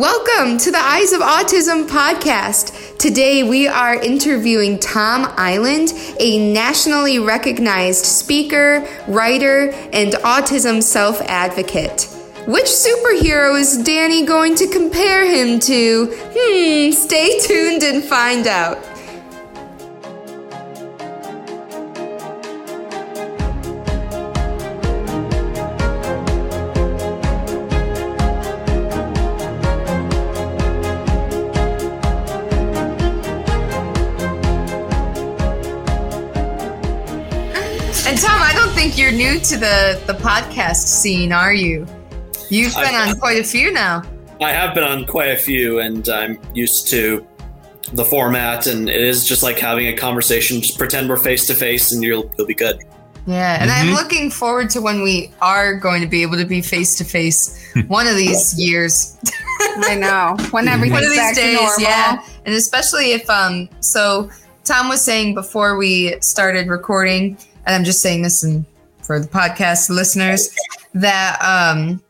Welcome to the Eyes of Autism podcast. Today we are interviewing Tom Iland, a nationally recognized speaker, writer, and autism self advocate. Which superhero is Danny going to compare him to? Hmm, stay tuned and find out. To the, the podcast scene, are you? You've been I've- on quite a few now. I have been on quite a few, and I'm used to the format, and it is just like having a conversation. Just pretend we're face to face, and you'll you'll be good. Yeah, and I'm Mhm. looking forward to when we are going to be able to be face to face one of these years. I know. When one everything's of these back to days, normal. yeah. And especially if um so Tom was saying before we started recording, and I'm just saying this in, for the podcast listeners, that um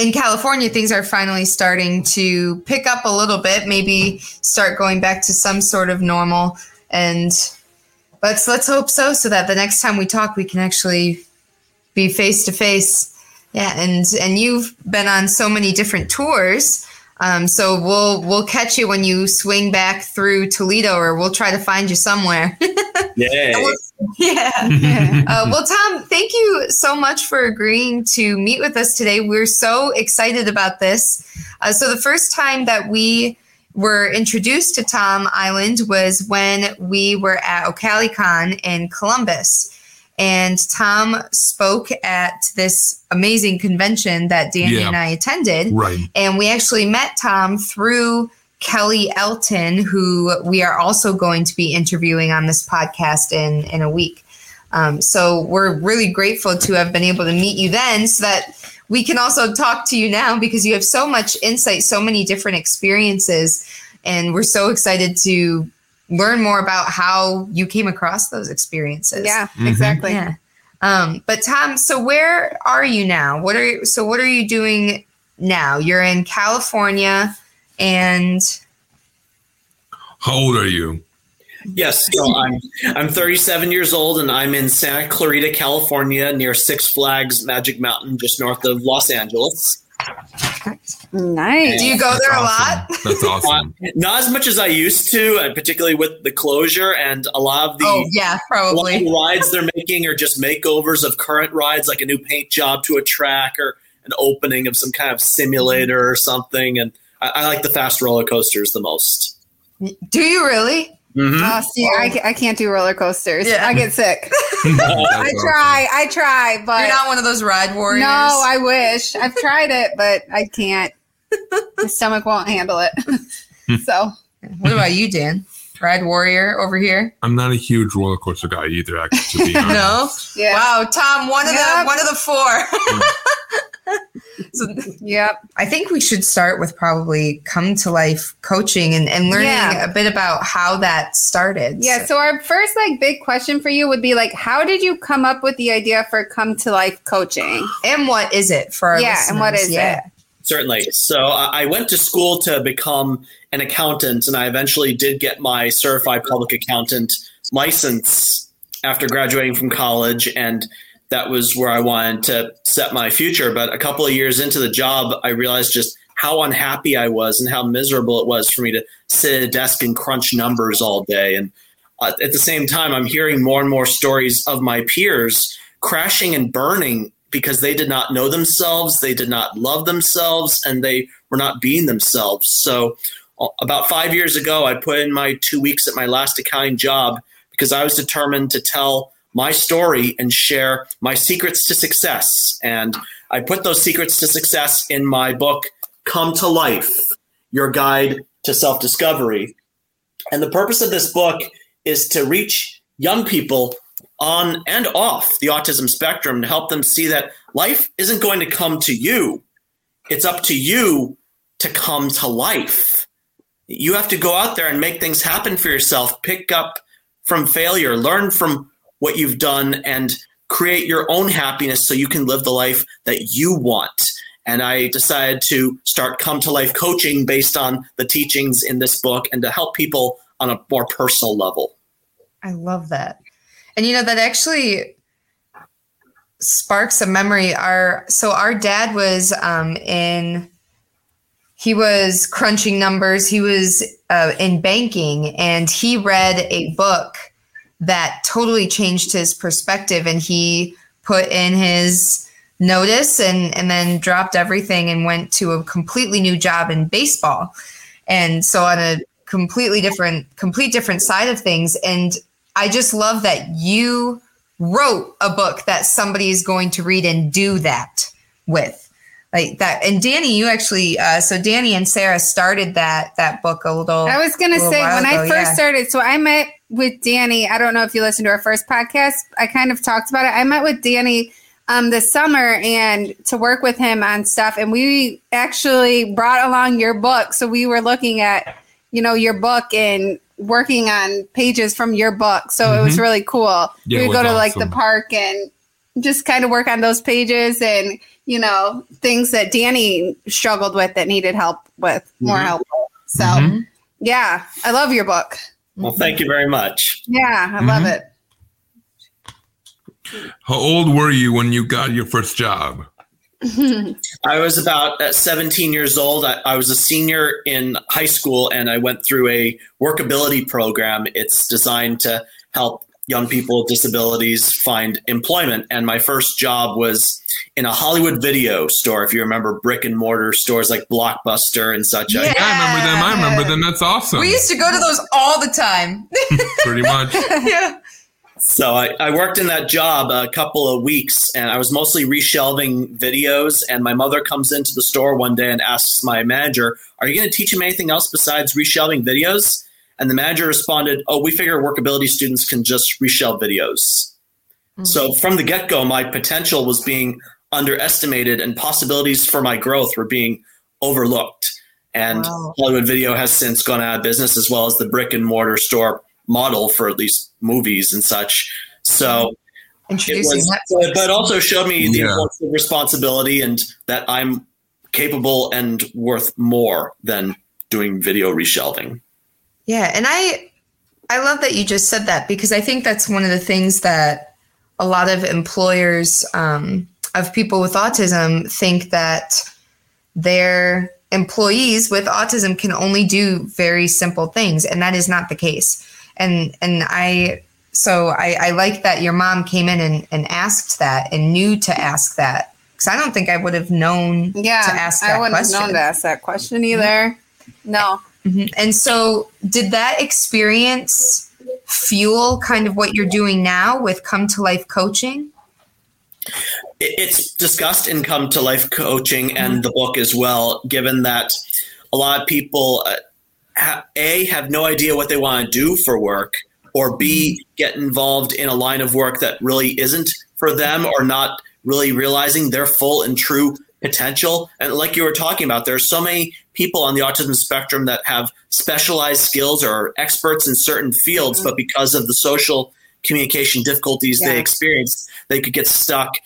in California things are finally starting to pick up a little bit, maybe start going back to some sort of normal and let's let's hope so so that the next time we talk we can actually be face to face. Yeah, and and you've been on so many different tours. Um, so we'll we'll catch you when you swing back through Toledo, or we'll try to find you somewhere. Yay! yeah. Uh, well, Tom, thank you so much for agreeing to meet with us today. We're so excited about this. Uh, so the first time that we were introduced to Tom Iland was when we were at OcaliCon in Columbus. And Tom spoke at this amazing convention that Danny Yeah. and I attended. Right. And we actually met Tom through Kelly Elton, who we are also going to be interviewing on this podcast in, in a week. Um, so we're really grateful to have been able to meet you then so that we can also talk to you now because you have so much insight, so many different experiences. And we're so excited to learn more about how you came across those experiences. Yeah, Mhm. exactly. Yeah. Um, but Tom, so where are you now? What are you, so what are you doing now? You're in California and How old are you? Yes, so I'm I'm 37 years old, and I'm in Santa Clarita, California, near Six Flags Magic Mountain, just north of Los Angeles. Nice. do you go there a lot? That's awesome. Not as much as I used to, and particularly with the closure and a lot of the Oh yeah, A lot of probably. the rides they're making are just makeovers of current rides, like a new paint job to a track or an opening of some kind of simulator or something. And I, I like the fast roller coasters the most. Do you really? Mhm. Oh, see, I, I can't do roller coasters. Yeah. I get sick. I try. I try, but You're not one of those ride warriors. no, I wish. I've tried it, but I can't. My stomach won't handle it. so what about you, Dan? Ride warrior over here? I'm not a huge roller coaster guy either. Actually, to be. No. yeah, Wow, Tom, one of the one of the four. So yep. I think we should start with probably come to life coaching and, and learning Yeah. a bit about how that started. Yeah. So our first like big question for you would be like, how did you come up with the idea for come to life coaching? And what is it for our Yeah, and what is yeah. it? Certainly. So I I went to school to become an accountant, and I eventually did get my certified public accountant license after graduating from college. And that was where I wanted to set my future. But a couple of years into the job, I realized just how unhappy I was and how miserable it was for me to sit at a desk and crunch numbers all day. And uh, at the same time, I'm hearing more and more stories of my peers crashing and burning because they did not know themselves, they did not love themselves, and they were not being themselves. So, uh, about five years ago, I put in my two weeks at my last accounting job because I was determined to tell my story and share my secrets to success. And I put those secrets to success in my book, Come to Life Your Guide to Self Discovery. And the purpose of this book is to reach young people on and off the autism spectrum to help them see that life isn't going to come to you. It's up to you to come to life. You have to go out there and make things happen for yourself, pick up from failure, learn from what you've done, and create your own happiness so you can live the life that you want. And I decided to start come to life coaching based on the teachings in this book and to help people on a more personal level. I love that. And you know, that actually sparks a memory. Our so our dad was um, in he was crunching numbers. He was uh, in banking, and he read a book that totally changed his perspective. And he put in his notice and and then dropped everything and went to a completely new job in baseball. And so on a completely different complete different side of things and I just love that you wrote a book that somebody is going to read and do that with like that and danny you actually uh, so danny and sarah started that that book a little i was gonna say when ago, i first yeah. started so i met with danny i don't know if you listened to our first podcast i kind of talked about it i met with danny um, this summer and to work with him on stuff and we actually brought along your book so we were looking at you know your book and working on pages from your book. So mm-hmm. it was mm-hmm. really cool. Yeah, we would go to awesome. like the park and just kind of work on those pages and, you know, things that Danny struggled with that needed help with, more mm-hmm. help. So, mm-hmm. yeah, I love your book. Well, thank you very much. Yeah, I love mm-hmm. it. How old were you when you got your first job? I was about 17 years old. I, I, was a senior in high school and I went through a workability program. It's designed to help young people with disabilities find employment. And my first job was in a Hollywood video store, if you remember brick and mortar stores like Blockbuster and such. Yeah, I remember them. I remember them. That's awesome. We used to go to those all the time. Pretty much. yeah. So I, I, worked in that job a couple of weeks and I was mostly reshelving videos. And my mother comes into the store one day and asks my manager, Are you going to teach him anything else besides reshelving videos? And the manager responded, Oh, we figure workability students can just reshelve videos. Mm-hmm. So from the get go, my potential was being underestimated and possibilities for my growth were being overlooked. And wow. Hollywood Video has since gone out of business as well as the brick and mortar store model for at least movies and such. So Introducing was, that. but also showed me the yeah. responsibility and that I'm capable and worth more than doing video reshelving. Yeah, and I I love that you just said that because I think that's one of the things that a lot of employers um, of people with autism think that their employees with autism can only do very simple things, and that is not the case and and I so I, I like that your mom came in and, and asked that and knew to ask that because I don't think I would have known yeah, to ask that I wouldn't question. have known to ask that question either. No. Mm-hmm. And so, did that experience fuel kind of what you're doing now with Come to Life coaching? It's discussed in Come to Life coaching and mm-hmm. the book as well, given that a lot of people. Uh, a have no idea what they want to do for work or b get involved in a line of work that really isn't for them or not really realizing their full and true potential and like you were talking about there are so many people on the autism spectrum that have specialized skills or are experts in certain fields mm-hmm. but because of the social communication difficulties yeah. they experience they could get stuck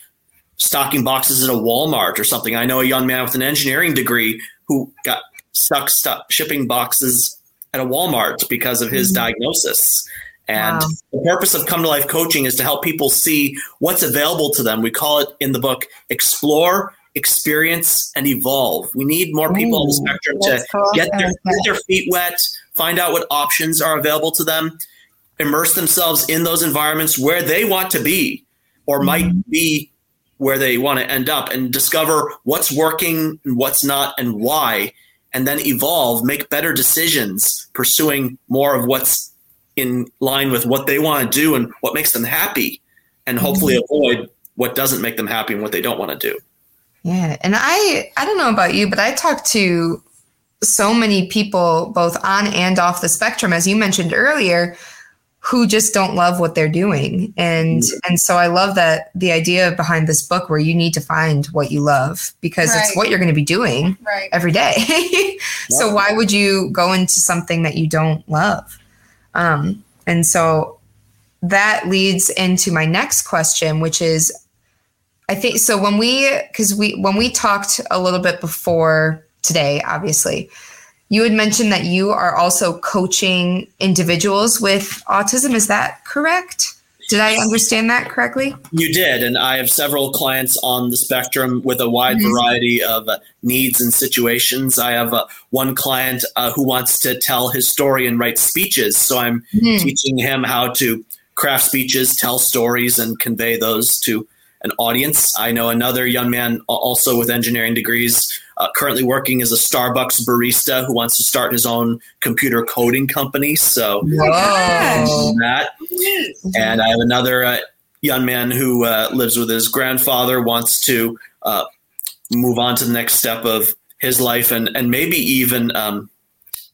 stocking boxes at a walmart or something i know a young man with an engineering degree who got stuck, stuck shipping boxes at a Walmart because of his mm-hmm. diagnosis. And wow. the purpose of Come to Life coaching is to help people see what's available to them. We call it in the book explore, experience, and evolve. We need more people Ooh, on the spectrum to cool. get their, get their feet wet, find out what options are available to them, immerse themselves in those environments where they want to be or mm-hmm. might be where they want to end up and discover what's working and what's not and why and then evolve, make better decisions, pursuing more of what's in line with what they want to do and what makes them happy, and hopefully mm-hmm. avoid what doesn't make them happy and what they don't want to do. Yeah, and I I don't know about you, but I talk to so many people both on and off the spectrum as you mentioned earlier who just don't love what they're doing and mm-hmm. and so i love that the idea behind this book where you need to find what you love because right. it's what you're going to be doing right. every day so why would you go into something that you don't love um, and so that leads into my next question which is I think so. When we, because we, when we talked a little bit before today, obviously, you had mentioned that you are also coaching individuals with autism. Is that correct? Did I understand that correctly? You did. And I have several clients on the spectrum with a wide mm-hmm. variety of uh, needs and situations. I have uh, one client uh, who wants to tell his story and write speeches. So I'm mm-hmm. teaching him how to craft speeches, tell stories, and convey those to an audience. I know another young man, also with engineering degrees, uh, currently working as a Starbucks barista who wants to start his own computer coding company. So that, and I have another uh, young man who uh, lives with his grandfather, wants to uh, move on to the next step of his life, and and maybe even um,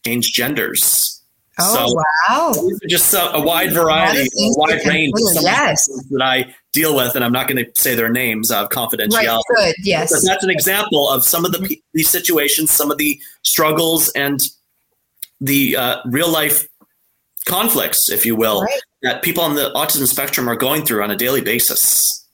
change genders. Oh so wow! Just a, a wide variety, a wide range of yes. that I deal with, and I'm not going to say their names of confidentiality. Right, good, yes. But that's an example of some of the these situations, some of the struggles, and the uh, real life conflicts, if you will, right. that people on the autism spectrum are going through on a daily basis.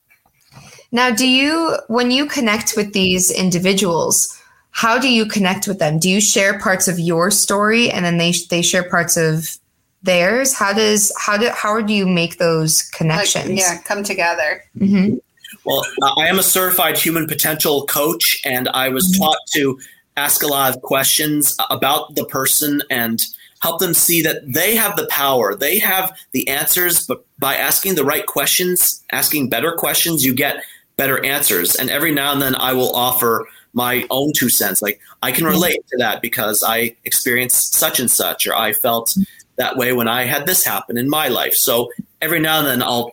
Now, do you, when you connect with these individuals, how do you connect with them? Do you share parts of your story and then they they share parts of theirs? How does how do how do you make those connections? Like, yeah, come together. Mm-hmm. Well, I am a certified human potential coach, and I was mm-hmm. taught to ask a lot of questions about the person and help them see that they have the power, they have the answers, but by asking the right questions, asking better questions, you get better answers. And every now and then I will offer my own two cents. Like I can hmm. relate to that because I experienced such and such, or I felt that way when I had this happen in my life. So every now and then I'll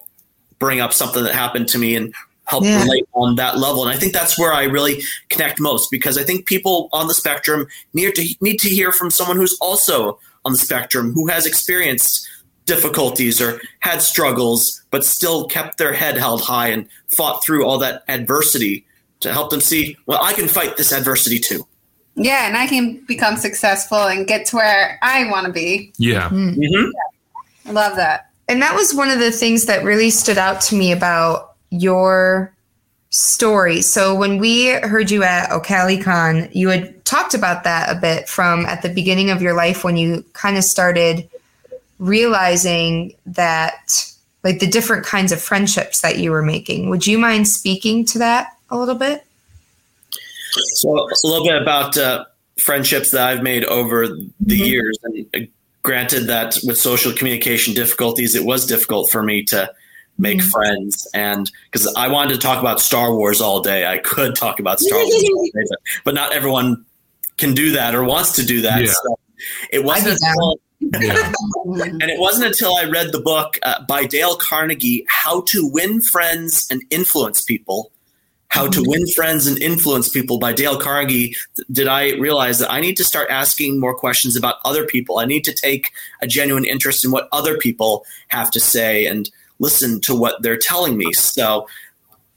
bring up something that happened to me and help yeah. relate on that level. And I think that's where I really connect most because I think people on the spectrum need to need to hear from someone who's also on the spectrum who has experienced difficulties or had struggles but still kept their head held high and fought through all that adversity to help them see, well, I can fight this adversity too. Yeah, and I can become successful and get to where I want to be. Yeah. Mm-hmm. yeah. I love that. And that was one of the things that really stood out to me about your story. So when we heard you at OcaliCon, you had talked about that a bit from at the beginning of your life when you kind of started realizing that like the different kinds of friendships that you were making. Would you mind speaking to that? A little bit? So, a little bit about uh, friendships that I've made over the mm-hmm. years. And uh, granted that with social communication difficulties, it was difficult for me to make mm-hmm. friends. And because I wanted to talk about Star Wars all day, I could talk about Star Wars day, but, but, not everyone can do that or wants to do that. Yeah. So it wasn't until, yeah. and it wasn't until I read the book uh, by Dale Carnegie, How to Win Friends and Influence People, how to Win Friends and Influence People by Dale Carnegie, did I realize that I need to start asking more questions about other people. I need to take a genuine interest in what other people have to say and listen to what they're telling me. So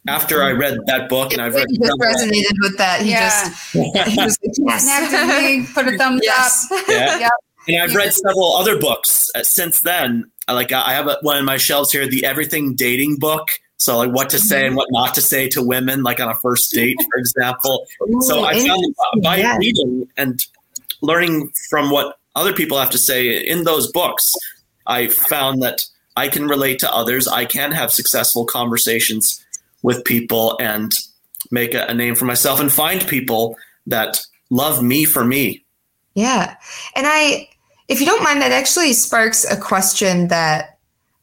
after I read that book and I've read he just resonated with that. He yeah. just he was like, yes. put a thumbs yes. up. Yeah. yep. And I've read several other books uh, since then. Like I have a, one on my shelves here, the Everything Dating book so like what to say and what not to say to women, like on a first date, for example. Ooh, so I found by yeah. reading and learning from what other people have to say in those books, I found that I can relate to others. I can have successful conversations with people and make a, a name for myself and find people that love me for me. Yeah. And I, if you don't mind, that actually sparks a question that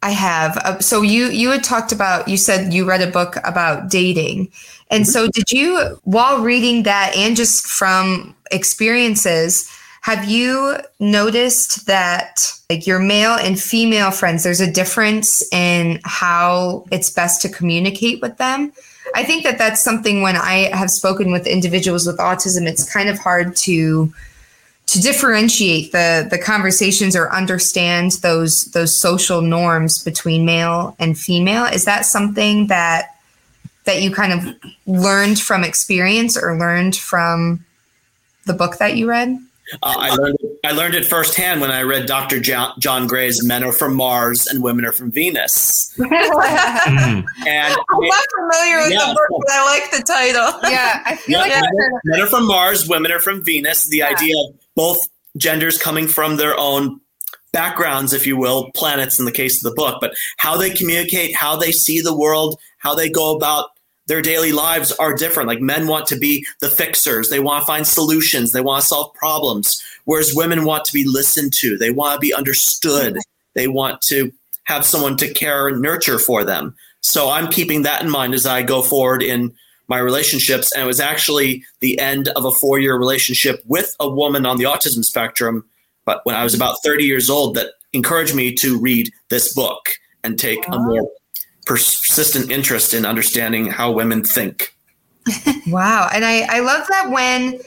I have. Uh, so you you had talked about you said you read a book about dating. And mm-hmm. so did you while reading that and just from experiences have you noticed that like your male and female friends there's a difference in how it's best to communicate with them? I think that that's something when I have spoken with individuals with autism it's kind of hard to to differentiate the the conversations or understand those those social norms between male and female is that something that that you kind of learned from experience or learned from the book that you read uh, I learned I learned it firsthand when I read Dr. John, John Gray's Men Are From Mars and Women Are From Venus. Mhm. And I'm not familiar with Yeah. the book, but I like the title. yeah, I feel Yeah, like I've men, are, men are from Mars, women are from Venus. The Yeah. idea of both genders coming from their own backgrounds, if you will, planets in the case of the book, but how they communicate, how they see the world, how they go about their daily lives are different. Like men want to be the fixers, they want to find solutions, they want to solve problems, whereas women want to be listened to, they want to be understood, they want to have someone to care and nurture for them. So I'm keeping that in mind as I go forward in my relationships. And it was actually the end of a four year relationship with a woman on the autism spectrum, but when I was about 30 years old, that encouraged me to read this book and take a more persistent interest in understanding how women think. Wow. And I, I love that when,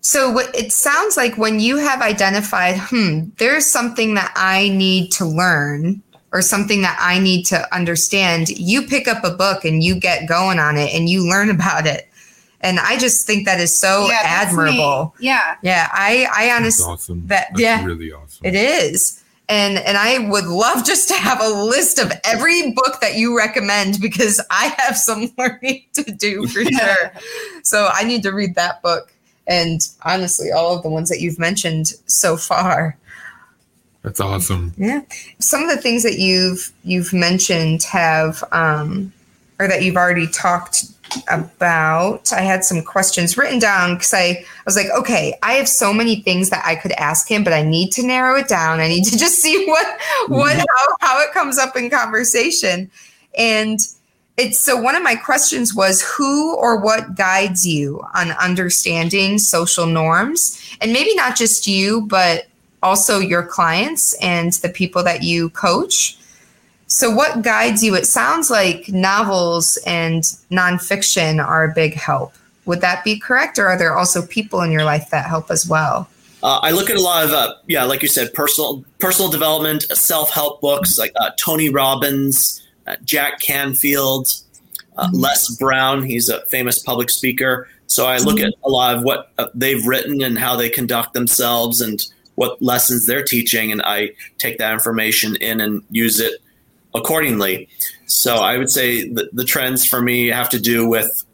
so what it sounds like when you have identified, hmm, there's something that I need to learn or something that I need to understand, you pick up a book and you get going on it and you learn about it. And I just think that is so Yeah, admirable. Yeah. Yeah. I, I That's honestly, awesome. that- That's yeah. really awesome. It is. And and I would love just to have a list of every book that you recommend because I have some learning to do for sure. So I need to read that book and honestly all of the ones that you've mentioned so far. That's awesome. Yeah. Some of the things that you've you've mentioned have um or that you've already talked about. I had some questions written down because I, I was like, okay, I have so many things that I could ask him, but I need to narrow it down. I need to just see what what how, how it comes up in conversation. And it's so one of my questions was who or what guides you on understanding social norms? And maybe not just you, but also your clients and the people that you coach. So, what guides you? It sounds like novels and nonfiction are a big help. Would that be correct? Or are there also people in your life that help as well? Uh, I look at a lot of, uh, yeah, like you said, personal personal development, self help books like uh, Tony Robbins, uh, Jack Canfield, uh, Les Brown. He's a famous public speaker. So I look at a lot of what uh, they've written and how they conduct themselves and what lessons they're teaching, and I take that information in and use it accordingly. So I would say the, the trends for me have to do with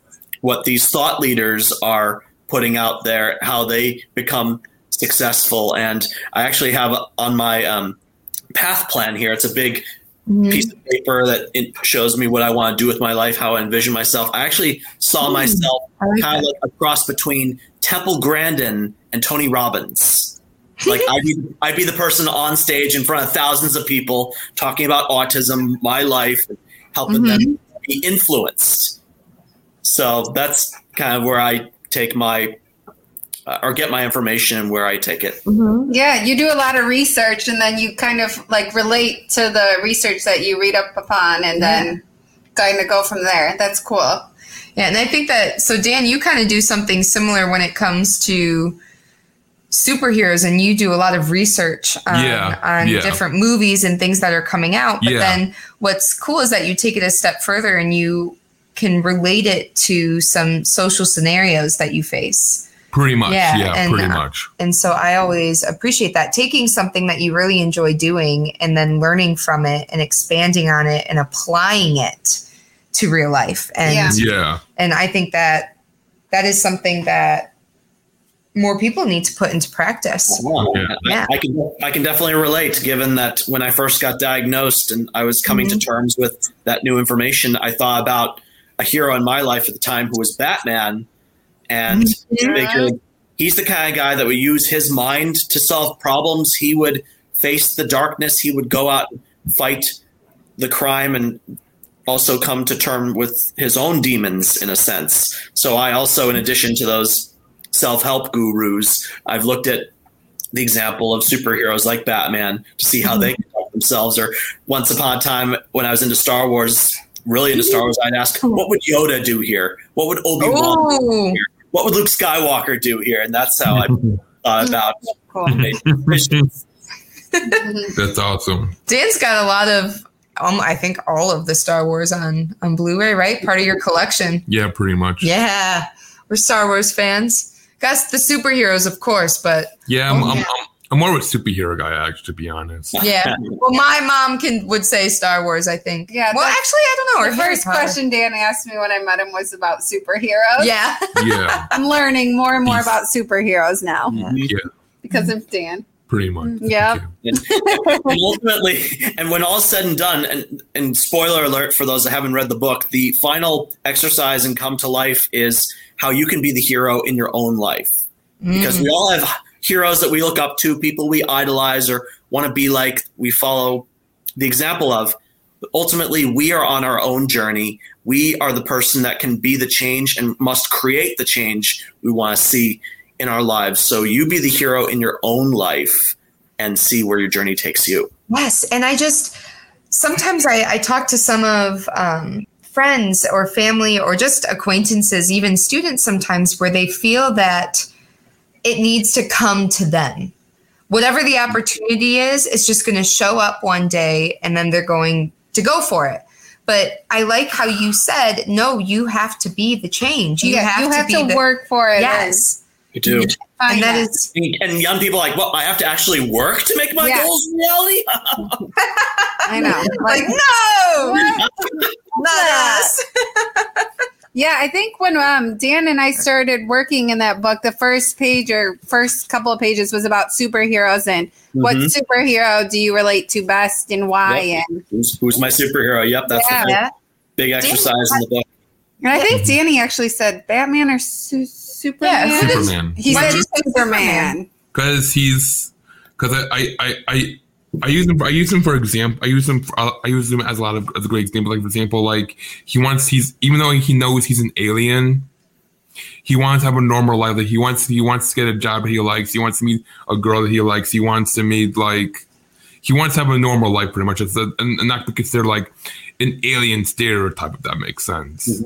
what these thought leaders are putting out there, how they become successful. And I actually have on my um, path plan here, it's a big piece of paper that it shows me what I want to do with my life, how I envision myself. I actually saw myself like kind of like a cross between Temple Grandin and Tony Robbins. Like I'd be, I'd be the person on stage in front of thousands of people talking about autism, my life, helping them be influenced. So that's kind of where I take my uh, or get my information and where I take it. Yeah, you do a lot of research and then you kind of like relate to the research that you read up upon and then kind of go from there. That's cool. Yeah, and I think that so Dan, you kind of do something similar when it comes to superheroes, and you do a lot of research on, Yeah, on yeah. different movies and things that are coming out. But Yeah. then what's cool is that you take it a step further and you can relate it to some social scenarios that you face. Pretty much. Yeah, Yeah, and, pretty uh, much. And so I always appreciate that taking something that you really enjoy doing and then learning from it and expanding on it and applying it to real life. And Yeah. Yeah. and I think that that is something that more people need to put into practice. Oh, yeah. Yeah. I can I can definitely relate given that when I first got diagnosed and I was coming to mm-hmm. terms with that new information, I thought about a hero in my life at the time who was Batman and mm-hmm. figured he's the kind of guy that would use his mind to solve problems. He would face the darkness, he would go out and fight the crime and also come to term with his own demons in a sense. So I also in addition to those self-help gurus, I've looked at the example of superheroes like Batman to see how they conduct themselves. Or once upon a time, when I was into Star Wars, really into Star Wars, I'd ask, what would Yoda do here? What would Obi Wan do here? What would Luke Skywalker do here? And that's how I thought about Cool. it. That's awesome. Dan's got a lot of, um, I think all of the Star Wars on on Blu-ray, right? Part of your collection. Yeah, pretty much. Yeah, we're Star Wars fans. Gus, the superheroes, of course, but Yeah, I'm, Oh, I'm, yeah. I'm, I'm more of a superhero guy, actually, to be honest. yeah. Well, my mom can would say Star Wars. I think. Yeah, Well, actually, I don't know. The or Harry first Potter. question Dan asked me when I met him was about superheroes. Yeah. Yeah, I'm learning more and more about superheroes now yeah, because of Dan. Pretty much. Mm, yeah. And ultimately, and when all's said and done, and, and spoiler alert for those that haven't read the book, the final exercise in Come to Life is how you can be the hero in your own life. Because we mm. all have heroes that we look up to, people we idolize or want to be like, we follow the example of. But ultimately, we are on our own journey. We are the person that can be the change and must create the change we want to see in our lives. So you be the hero in your own life and see where your journey takes you. Yes, and I just sometimes I, I talk to some of um, friends or family or just acquaintances, even students sometimes, where they feel that it needs to come to them. Whatever the opportunity is, it's just going to show up one day, and then they're going to go for it. But I like how you said, no, you have to be the change. You yeah, have you to have be to the work for it. yes, You do. and find and that that. is And young people are like, well, I have to actually work to make my Yeah. goals reality. I know. like Like, no, not us. yeah, I think when um, Dan and I started working in that book, the first page or first couple of pages was about superheroes and what Mhm. superhero do you relate to best and why. Yep. And, who's, who's my superhero? Yep, that's Yeah. the Yeah. big exercise in the book. And I think Danny actually said Batman or su- Superman. Yeah, Superman. He Why'd said you Superman. because he's because I, I I I I use him. I use him for example. I use him. For, uh, I use him as a lot of as a great example. Like for example, like he wants. He's even though he knows he's an alien, he wants to have a normal life. Like he wants. He wants to get a job that he likes. He wants to meet a girl that he likes. He wants to meet like. He wants to have a normal life, pretty much. It's a, and, and not be considered like an alien stereotype, if that makes sense.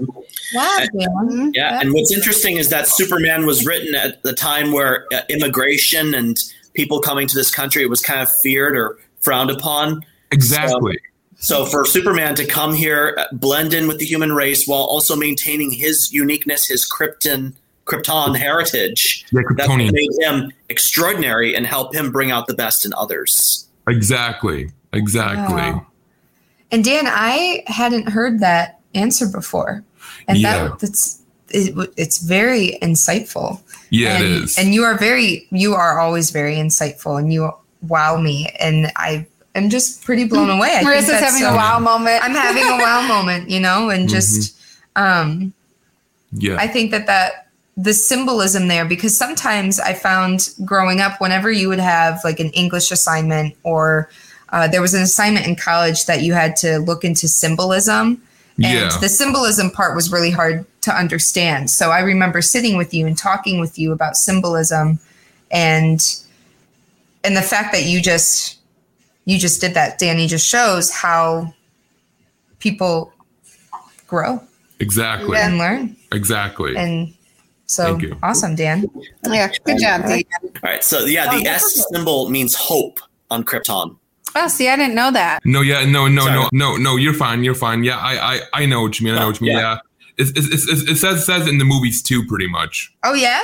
Wow, Dan. Yeah, and what's interesting is that Superman was written at the time where uh, immigration and people coming to this country was kind of feared or frowned upon. Exactly. So for Superman to come here, uh, blend in with the human race while also maintaining his uniqueness, his Krypton Krypton heritage, yeah, that's what made him extraordinary and help him bring out the best in others. Exactly. Exactly. Wow. And Dan, I hadn't heard that answer before, and Yeah. that that's it, it's very insightful. Yeah, and, it is. And you are very, you are always very insightful, and you wow me, and I am just pretty blown away. I Marissa's having so- a wow moment. I'm having a wow moment, you know, and just um, yeah. I think that that the symbolism there because sometimes I found growing up whenever you would have like an English assignment or uh, there was an assignment in college that you had to look into symbolism and Yeah. the symbolism part was really hard to understand. So I remember sitting with you and talking with you about symbolism and and the fact that you just you just did that Danny just shows how people grow exactly. And learn Exactly. and so awesome, Dan. yeah, good job, Dan. All right, so yeah, the S symbol means hope on Krypton. Oh, see, I didn't know that. no, yeah, no, no, Sorry. no, no, no. You're fine. You're fine. Yeah, I, I, I know what you mean. I know what you mean. Yeah. Yeah. It's, it's, it's, it says says in the movies too, pretty much. Oh yeah.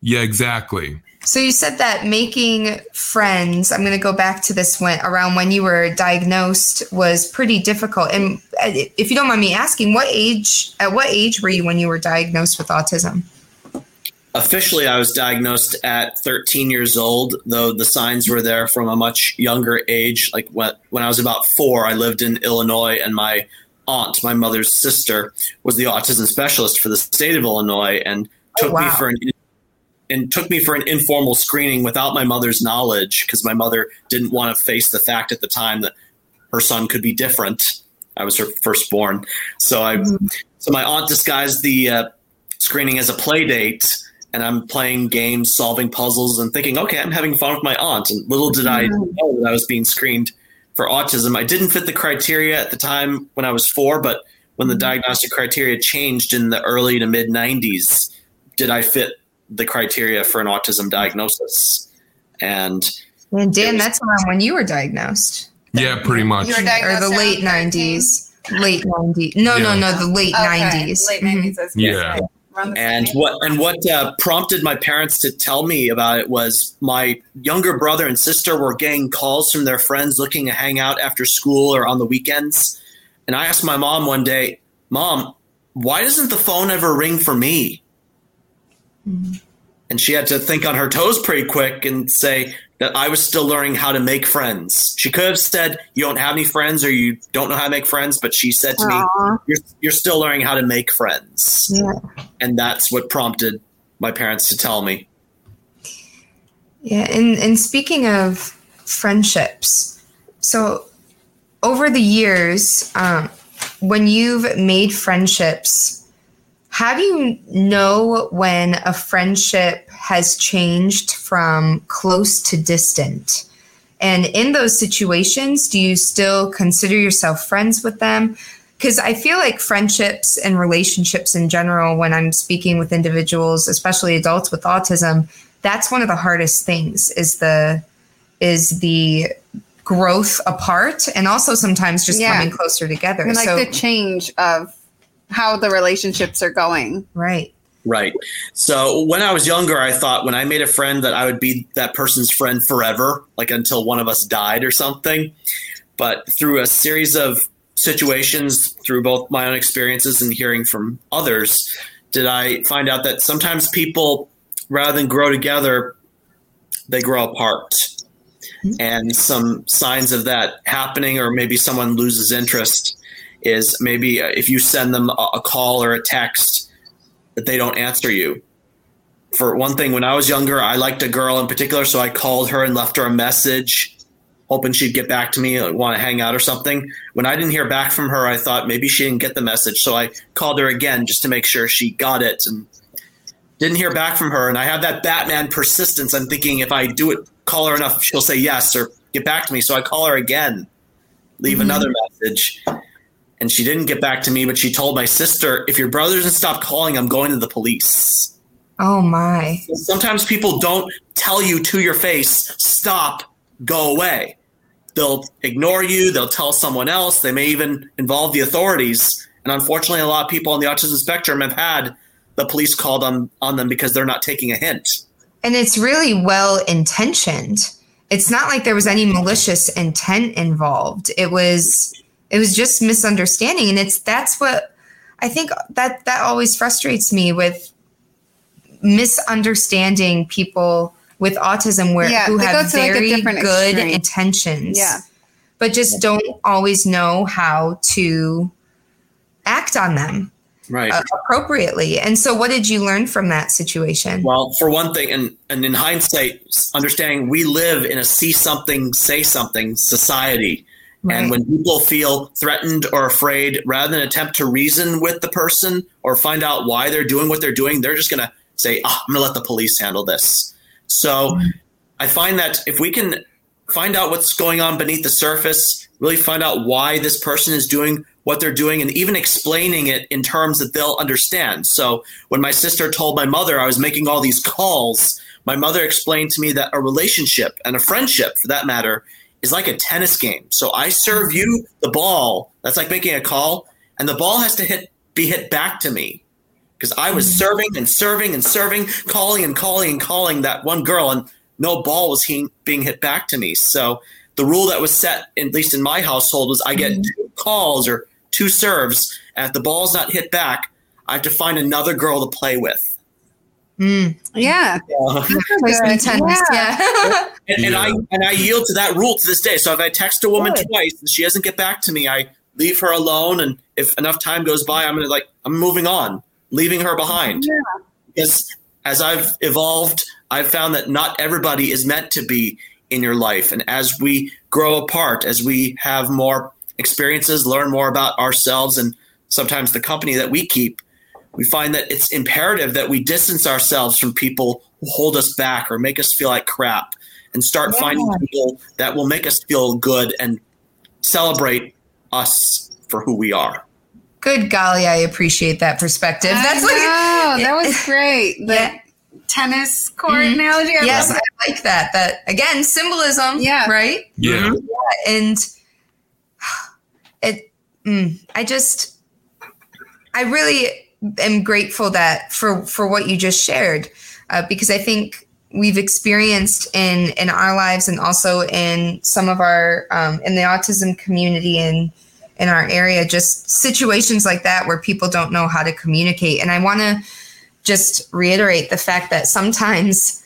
Yeah, exactly. So you said that making friends. I'm going to go back to this when around when you were diagnosed was pretty difficult. And uh, if you don't mind me asking, what age? At what age were you when you were diagnosed with autism? Officially, I was diagnosed at 13 years old, though the signs were there from a much younger age. Like when, when I was about four, I lived in Illinois, and my aunt, my mother's sister, was the autism specialist for the state of Illinois, and took me wow. for an and took me for an informal screening without my mother's knowledge because my mother didn't want to face the fact at the time that her son could be different. I was her firstborn, so I so my aunt disguised the uh, screening as a play date and I'm playing games, solving puzzles, and thinking, okay, I'm having fun with my aunt. And little did I know that I was being screened for autism. I didn't fit the criteria at the time when I was four, but when the diagnostic criteria changed in the early to mid 90s, did I fit the criteria for an autism diagnosis? And And Dan, that's around when you were diagnosed, Yeah, pretty much. You were or the late '90s. Late '90s. No, no, Yeah. no. The late Okay, '90s. Late Mhm. 90s. that's good. Yeah. And what and what uh, prompted my parents to tell me about it was my younger brother and sister were getting calls from their friends looking to hang out after school or on the weekends. And I asked my mom one day, "Mom, why doesn't the phone ever ring for me?" Mm-hmm. And she had to think on her toes pretty quick and say, that I was still learning how to make friends. She could have said, "You don't have any friends, or you don't know how to make friends," but she said to Aww. me, "You're you're still learning how to make friends," yeah. and that's what prompted my parents to tell me. Yeah, and and speaking of friendships, so over the years, um, when you've made friendships how do you know when a friendship has changed from close to distant? And in those situations, do you still consider yourself friends with them? Because I feel like friendships and relationships in general, when I'm speaking with individuals, especially adults with autism, that's one of the hardest things is the is the growth apart and also sometimes just yeah. coming closer together. And like so, the change of how the relationships are going. Right. Right. So when I was younger, I thought when I made a friend that I would be that person's friend forever, like until one of us died or something. But through a series of situations, through both my own experiences and hearing from others, did I find out that sometimes people, rather than grow together, they grow apart. Mm-hmm. And some signs of that happening, or maybe someone loses interest is maybe uh, if you send them a call or a text that they don't answer you. For one thing, when I was younger, I liked a girl in particular, so I called her and left her a message, hoping she'd get back to me, like, want to hang out or something. When I didn't hear back from her, I thought maybe she didn't get the message, so I called her again just to make sure she got it, and didn't hear back from her. And I have that Batman persistence. I'm thinking if I do it, call her enough, she'll say yes or get back to me. So I call her again, leave mm-hmm. another message and she didn't get back to me, but she told my sister, if your brother doesn't stop calling, I'm going to the police. Oh my. Sometimes people don't tell you to your face, stop, go away. They'll ignore you, they'll tell someone else, they may even involve the authorities. And unfortunately, a lot of people on the autism spectrum have had the police called on, on them because they're not taking a hint. And it's really well intentioned. It's not like there was any malicious intent involved. It was it was just misunderstanding. And it's that's what i think that that always frustrates me with misunderstanding people with autism where yeah, who have very like good extreme. intentions yeah. but just don't always know how to act on them right. uh, appropriately. And so what did you learn from that situation? Well for one thing and, and in hindsight understanding we live in a see something say something society Right. And when people feel threatened or afraid, rather than attempt to reason with the person or find out why they're doing what they're doing, they're just going to say, oh, I'm going to let the police handle this. So mm-hmm. I find that if we can find out what's going on beneath the surface, really find out why this person is doing what they're doing, and even explaining it in terms that they'll understand. So when my sister told my mother I was making all these calls, my mother explained to me that a relationship and a friendship, for that matter, is like a tennis game. So I serve you the ball. That's like making a call, and the ball has to hit be hit back to me because I was mm-hmm. serving and serving and serving, calling and calling and calling that one girl, and no ball was he, being hit back to me. So the rule that was set, at least in my household, was I get mm-hmm. two calls or two serves, and if the ball's not hit back, I have to find another girl to play with. Mm. Yeah. yeah. Tennis, yeah. and, and, I and I yield to that rule to this day. So if I text a woman Good. twice and she doesn't get back to me, I leave her alone. And if enough time goes by, I'm gonna like I'm moving on, leaving her behind. Yeah. Because as I've evolved, I've found that not everybody is meant to be in your life. And as we grow apart, as we have more experiences, learn more about ourselves and sometimes the company that we keep, we find that it's imperative that we distance ourselves from people who hold us back or make us feel like crap and start yeah. finding people that will make us feel good and celebrate us for who we are. Good golly, I appreciate that perspective. I That's know, like that was great. The yeah. tennis court mm-hmm. analogy. I yes, I like that. That again, symbolism. Yeah. Right. Yeah. yeah. And it. Mm, I just. I really am grateful that for for what you just shared, uh, because I think we've experienced in in our lives and also in some of our um, in the autism community in in our area, just situations like that where people don't know how to communicate. And I want to just reiterate the fact that sometimes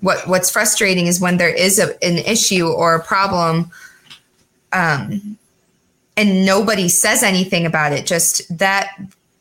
what what's frustrating is when there is a, an issue or a problem um, and nobody says anything about it just that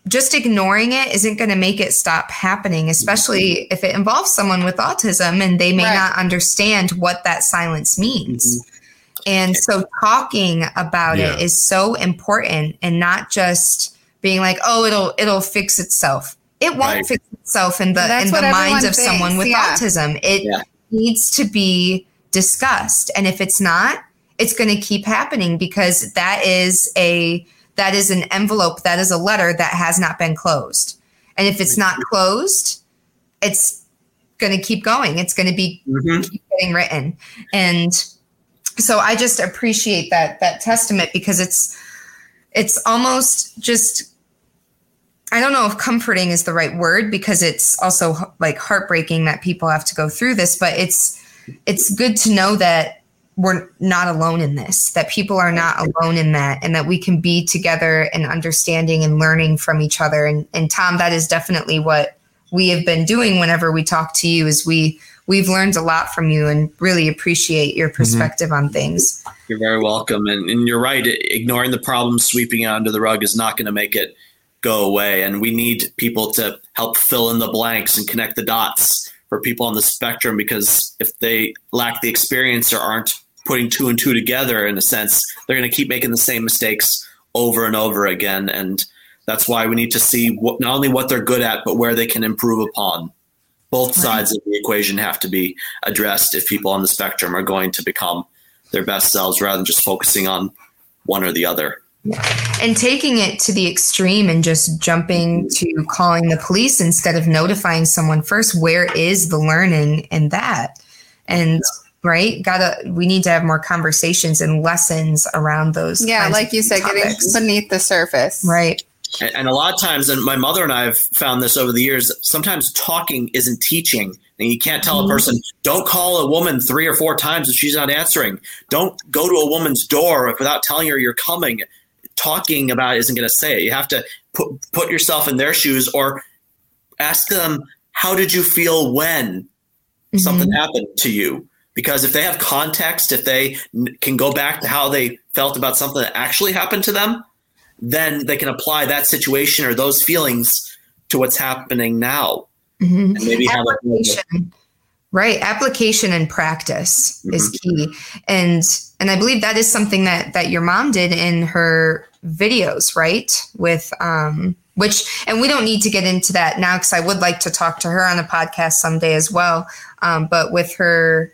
just ignoring it isn't going to make it stop happening especially if it involves someone with autism and they may right. not understand what that silence means mm-hmm. and so talking about yeah. it is so important and not just being like oh it'll it'll fix itself it won't right. fix itself in the in the minds of thinks. someone with yeah. autism it yeah. needs to be discussed and if it's not it's going to keep happening because that is a that is an envelope that is a letter that has not been closed. And if it's not closed it's going to keep going. It's going to be mm-hmm. getting written. And so i just appreciate that that testament because it's it's almost just i don't know if comforting is the right word because it's also like heartbreaking that people have to go through this but it's it's good to know that we're not alone in this, that people are not alone in that, and that we can be together and understanding and learning from each other. And, and Tom, that is definitely what we have been doing whenever we talk to you is we we've learned a lot from you and really appreciate your mm-hmm. perspective mm-hmm. on things. You're very welcome. And, and you're right. Ignoring the problem, sweeping it under the rug is not going to make it go away. And we need people to help fill in the blanks and connect the dots for people on the spectrum because if they lack the experience or aren't putting two and two together in a sense, they're going to keep making the same mistakes over and over again. And that's why we need to see what, not only what they're good at, but where they can improve upon. Both sides of the equation have to be addressed if people on the spectrum are going to become their best selves rather than just focusing on one or the other. And taking it to the extreme and just jumping to calling the police instead of notifying someone first, where is the learning in that? And right, gotta we need to have more conversations and lessons around those. Yeah, like you said, topics. getting beneath the surface. Right. And, and a lot of times, and my mother and I have found this over the years, sometimes talking isn't teaching. And you can't tell a mm-hmm. person, don't call a woman three or four times if she's not answering. Don't go to a woman's door without telling her you're coming talking about isn't going to say it. You have to put put yourself in their shoes or ask them, "How did you feel when mm-hmm. something happened to you?" Because if they have context, if they n- can go back to how they felt about something that actually happened to them, then they can apply that situation or those feelings to what's happening now. Mm-hmm. And maybe have a Right. Application and practice mm-hmm. is key. And and I believe that is something that that your mom did in her videos, right? With um which and we don't need to get into that now because I would like to talk to her on the podcast someday as well. Um, but with her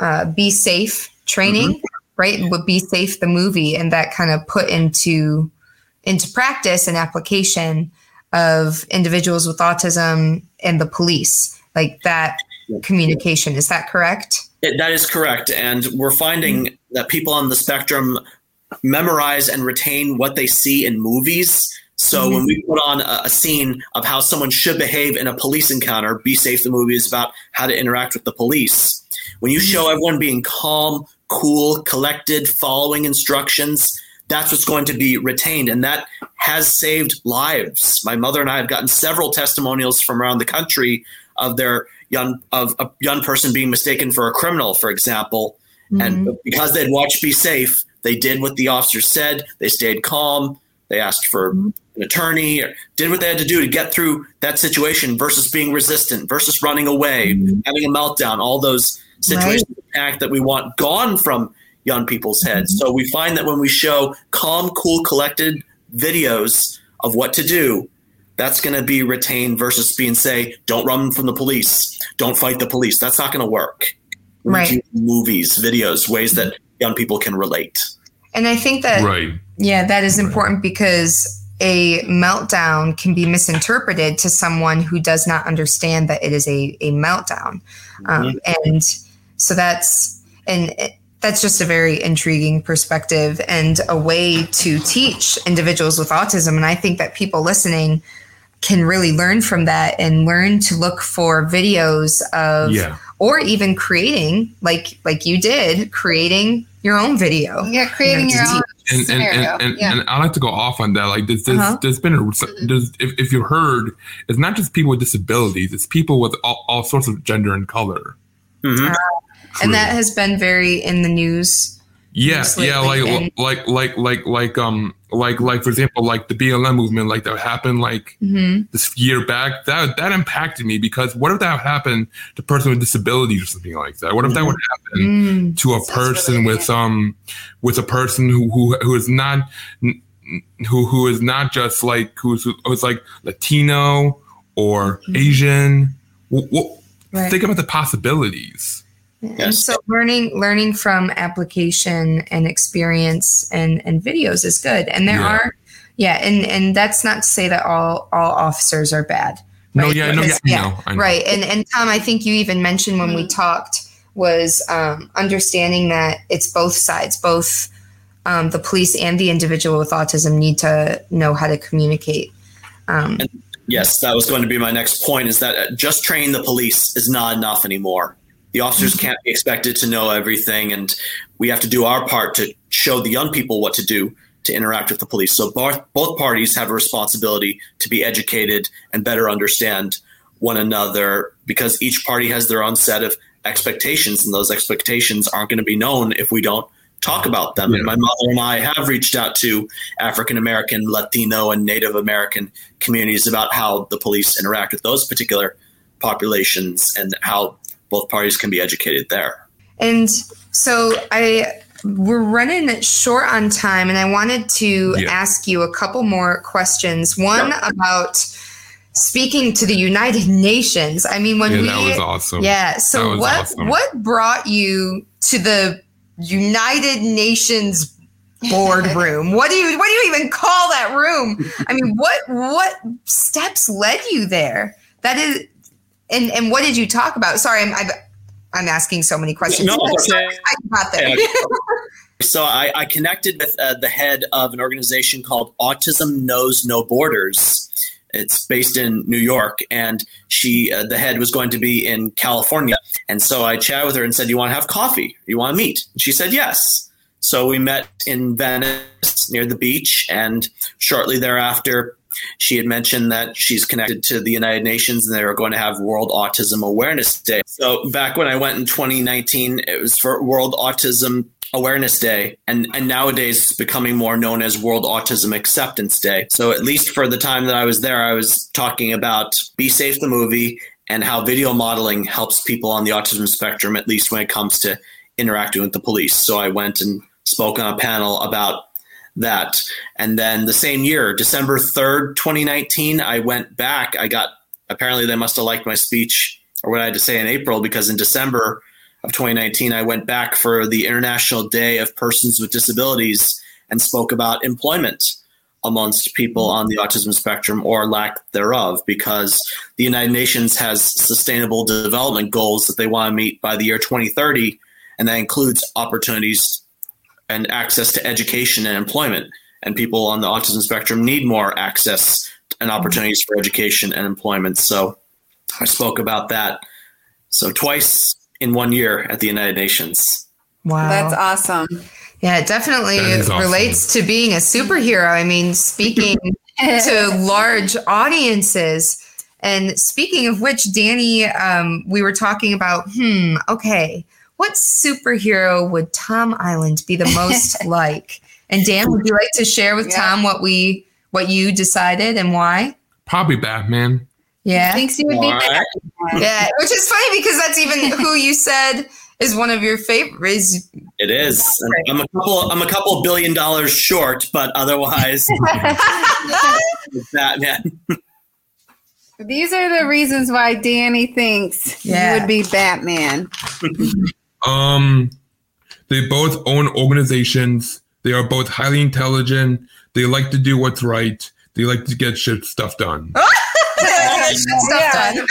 uh, be safe training, mm-hmm. right? Would be safe the movie and that kind of put into into practice and application of individuals with autism and the police. Like that communication. Is that correct? It, that is correct. And we're finding mm-hmm. that people on the spectrum memorize and retain what they see in movies. So mm-hmm. when we put on a, a, scene of how someone should behave in a police encounter, Be Safe the movie is about how to interact with the police. When you mm-hmm. show everyone being calm, cool, collected, following instructions, that's what's going to be retained. And that has saved lives. My mother and I have gotten several testimonials from around the country of their young of a young person being mistaken for a criminal, for example, mm-hmm. and because they'd watched Be Safe, they did what the officer said. They stayed calm. They asked for mm-hmm. An attorney, did what they had to do to get through that situation versus being resistant, versus running away, mm-hmm. having a meltdown. All those situations right. act that we want gone from young people's heads. Mm-hmm. So we find that when we show calm, cool, collected videos of what to do, that's going to be retained versus being say, don't run from the police, don't fight the police. That's not going to work. We right. movies, videos, ways that young people can relate. And I think that, right. yeah, that is important right. because a meltdown can be misinterpreted to someone who does not understand that it is a, a meltdown. Um, mm-hmm. and so that's, and it, that's just a very intriguing perspective and a way to teach individuals with autism. And I think that people listening can really learn from that and learn to look for videos of Yeah. or even creating like like you did creating your own video Yeah, creating You your know, own and and, scenario. and, and, yeah. and I like to go off on that. Like there's there's, Uh-huh. there's been a there's if, if you heard, it's not just people with disabilities, it's people with all, all sorts of gender and color. Mhm. and that has been very in the news Yeah, yeah, like and- like like like like um like like for example, like the BLM movement, like that happened like Mhm. this year back. That that impacted me because what if that happened to a person with disabilities or something like that? What if that would happen Mm. to a person really with um with a person who who who is not who who is not just like who's who's like Latino or Asian? W- w- Right. Think about the possibilities. And Yes. so learning learning from application and experience and and videos is good. And there Yeah. are yeah, and and that's not to say that all all officers are bad. No, right? yeah, no, yeah, Because- I know, I know. Right. And and Tom, I think you even mentioned when we talked was um, understanding that it's both sides, both um, the police and the individual with autism need to know how to communicate. Um, Yes, that was going to be my next point. Is that uh, just training the police is not enough anymore. The officers mm-hmm. can't be expected to know everything, and we have to do our part to show the young people what to do to interact with the police. So both both parties have a responsibility to be educated and better understand one another because each party has their own set of expectations, and those expectations aren't going to be known if we don't talk about them. And my mother and I have reached out to African American, Latino, and Native American communities about how the police interact with those particular populations and how both parties can be educated there. And so I we're running short on time and I wanted to Yeah. ask you a couple more questions. One Sure. about speaking to the United Nations. I mean when Yeah, we that was awesome. Yeah, That so was what awesome. what brought you to the United Nations boardroom? what do you what do you even call that room? I mean, what what steps led you there? That is and and what did you talk about? Sorry, I'm I'm, I'm asking so many questions. No, okay. I got there. So I, I connected with uh, the head of an organization called Autism Knows No Borders. It's based in New York, and she, uh, the head, was going to be in California. And so I chatted with her and said, "You want to have coffee? You want to meet?" And she said, "Yes." So we met in Venice near the beach, and shortly thereafter, she had mentioned that she's connected to the United Nations and they were going to have World Autism Awareness Day. So back when I went in 2019, it was for World Autism Awareness Day, and, and nowadays it's becoming more known as World Autism Acceptance Day. So at least for the time that I was there, I was talking about Be Safe the movie and how video modeling helps people on the autism spectrum, at least when it comes to interacting with the police. So I went and spoke on a panel about that. And then the same year, December 3rd, 2019, I went back. I got, apparently, they must have liked my speech or what I had to say in April because in December of 2019, I went back for the International Day of Persons with Disabilities and spoke about employment amongst people on the autism spectrum or lack thereof because the United Nations has sustainable development goals that they want to meet by the year 2030 and that includes opportunities and access to education and employment and people on the autism spectrum need more access and opportunities for education and employment so I spoke about that so twice in one year at the United Nations Wow. That's awesome. yeah, it definitely That is awesome. relates to being a superhero. I mean, speaking to large audiences. And speaking of which, Danny, um, we were talking about, hmm, okay, what superhero would Tom Iland be the most like? And Dan, would you like to share with Yeah. Tom what we what you decided and why? Probably Batman. Yeah. Thinks you would be Alright. better. Yeah, which is funny because that's even who you said is one of your favorites. it is I'm a couple I'm a couple billion dollars short but otherwise Batman These are the reasons why Danny thinks Yeah. you would be Batman. Um, they both own organizations. They are both highly intelligent. They like to do what's right. They like to get shit stuff done. Stuff done.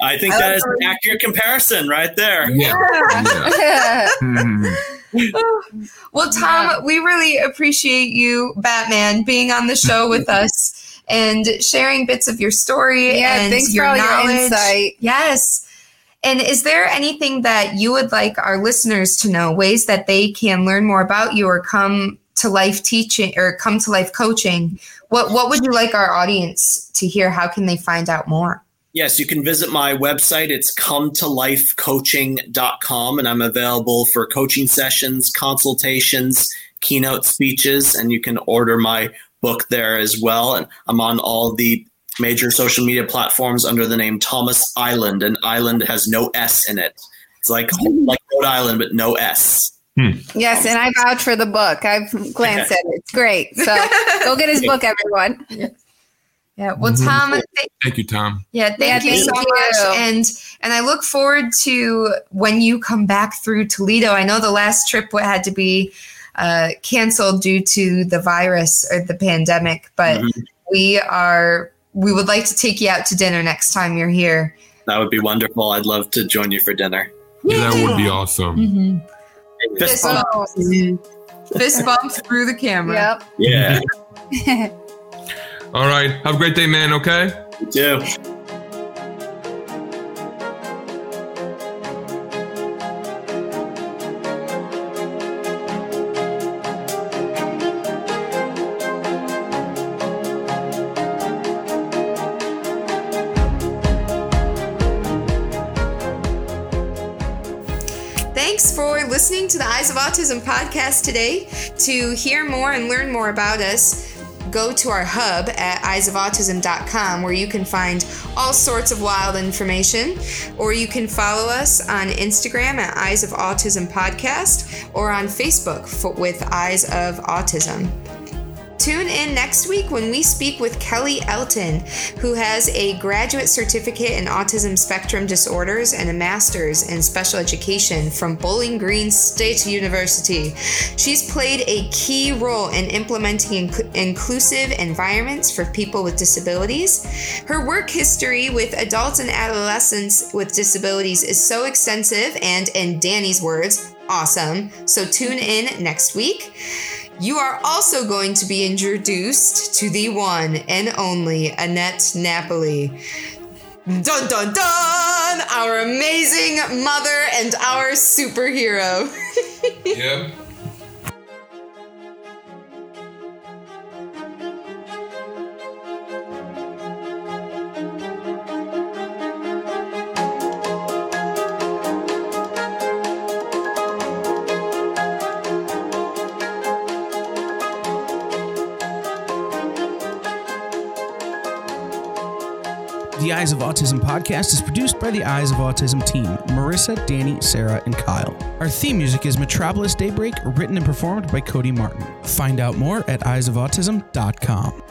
I think that is an accurate comparison right there Yeah. yeah. Mhm. well, Tom, we really appreciate you, Batman, being on the show with us and sharing bits of your story yeah, and thanks your for all knowledge. Your insight. Yes. And is there anything that you would like our listeners to know, ways that they can learn more about you or come to life teaching or come to life coaching? What what would you like our audience to hear? How can they find out more? Yes, you can visit my website. It's come to coaching.com and I'm available for coaching sessions, consultations, keynote speeches, and you can order my book there as well. And I'm on all the major social media platforms under the name Thomas Iland, and Iland has no S in it. It's like like Rhode Island, but no S. Hmm. Yes, and I vouch for the book. I've glanced at it. It's great. So go get his book, everyone. Yeah. Well. Tom, th- thank you, Tom. Yeah, thank yeah, you so you. much. And and I look forward to when you come back through Toledo. I know the last trip had to be uh, canceled due to the virus or the pandemic, but mm-hmm. we are we would like to take you out to dinner next time you're here. That would be wonderful. I'd love to join you for dinner. Yeah, that would be awesome. Mm-hmm. Fist, bump. Fist bump through the camera. Yep. Yeah. All right. Have a great day, man. Okay. You too. Podcast today. To hear more and learn more about us, go to our hub at eyesofautism.com where you can find all sorts of wild information. Or you can follow us on Instagram at Eyes of Autism Podcast or on Facebook for, with Eyes of Autism. Tune in next week when we speak with Kelly Elton, who has a graduate certificate in autism spectrum disorders and a master's in special education from Bowling Green State University. She's played a key role in implementing inc- inclusive environments for people with disabilities. Her work history with adults and adolescents with disabilities is so extensive and, in Danny's words, awesome. So tune in next week. You are also going to be introduced to the one and only Annette Napoli. Dun dun dun! Our amazing mother and our superhero. yep. Eyes of Autism podcast is produced by the Eyes of Autism team Marissa, Danny, Sarah, and Kyle. Our theme music is Metropolis Daybreak, written and performed by Cody Martin. Find out more at eyesofautism.com.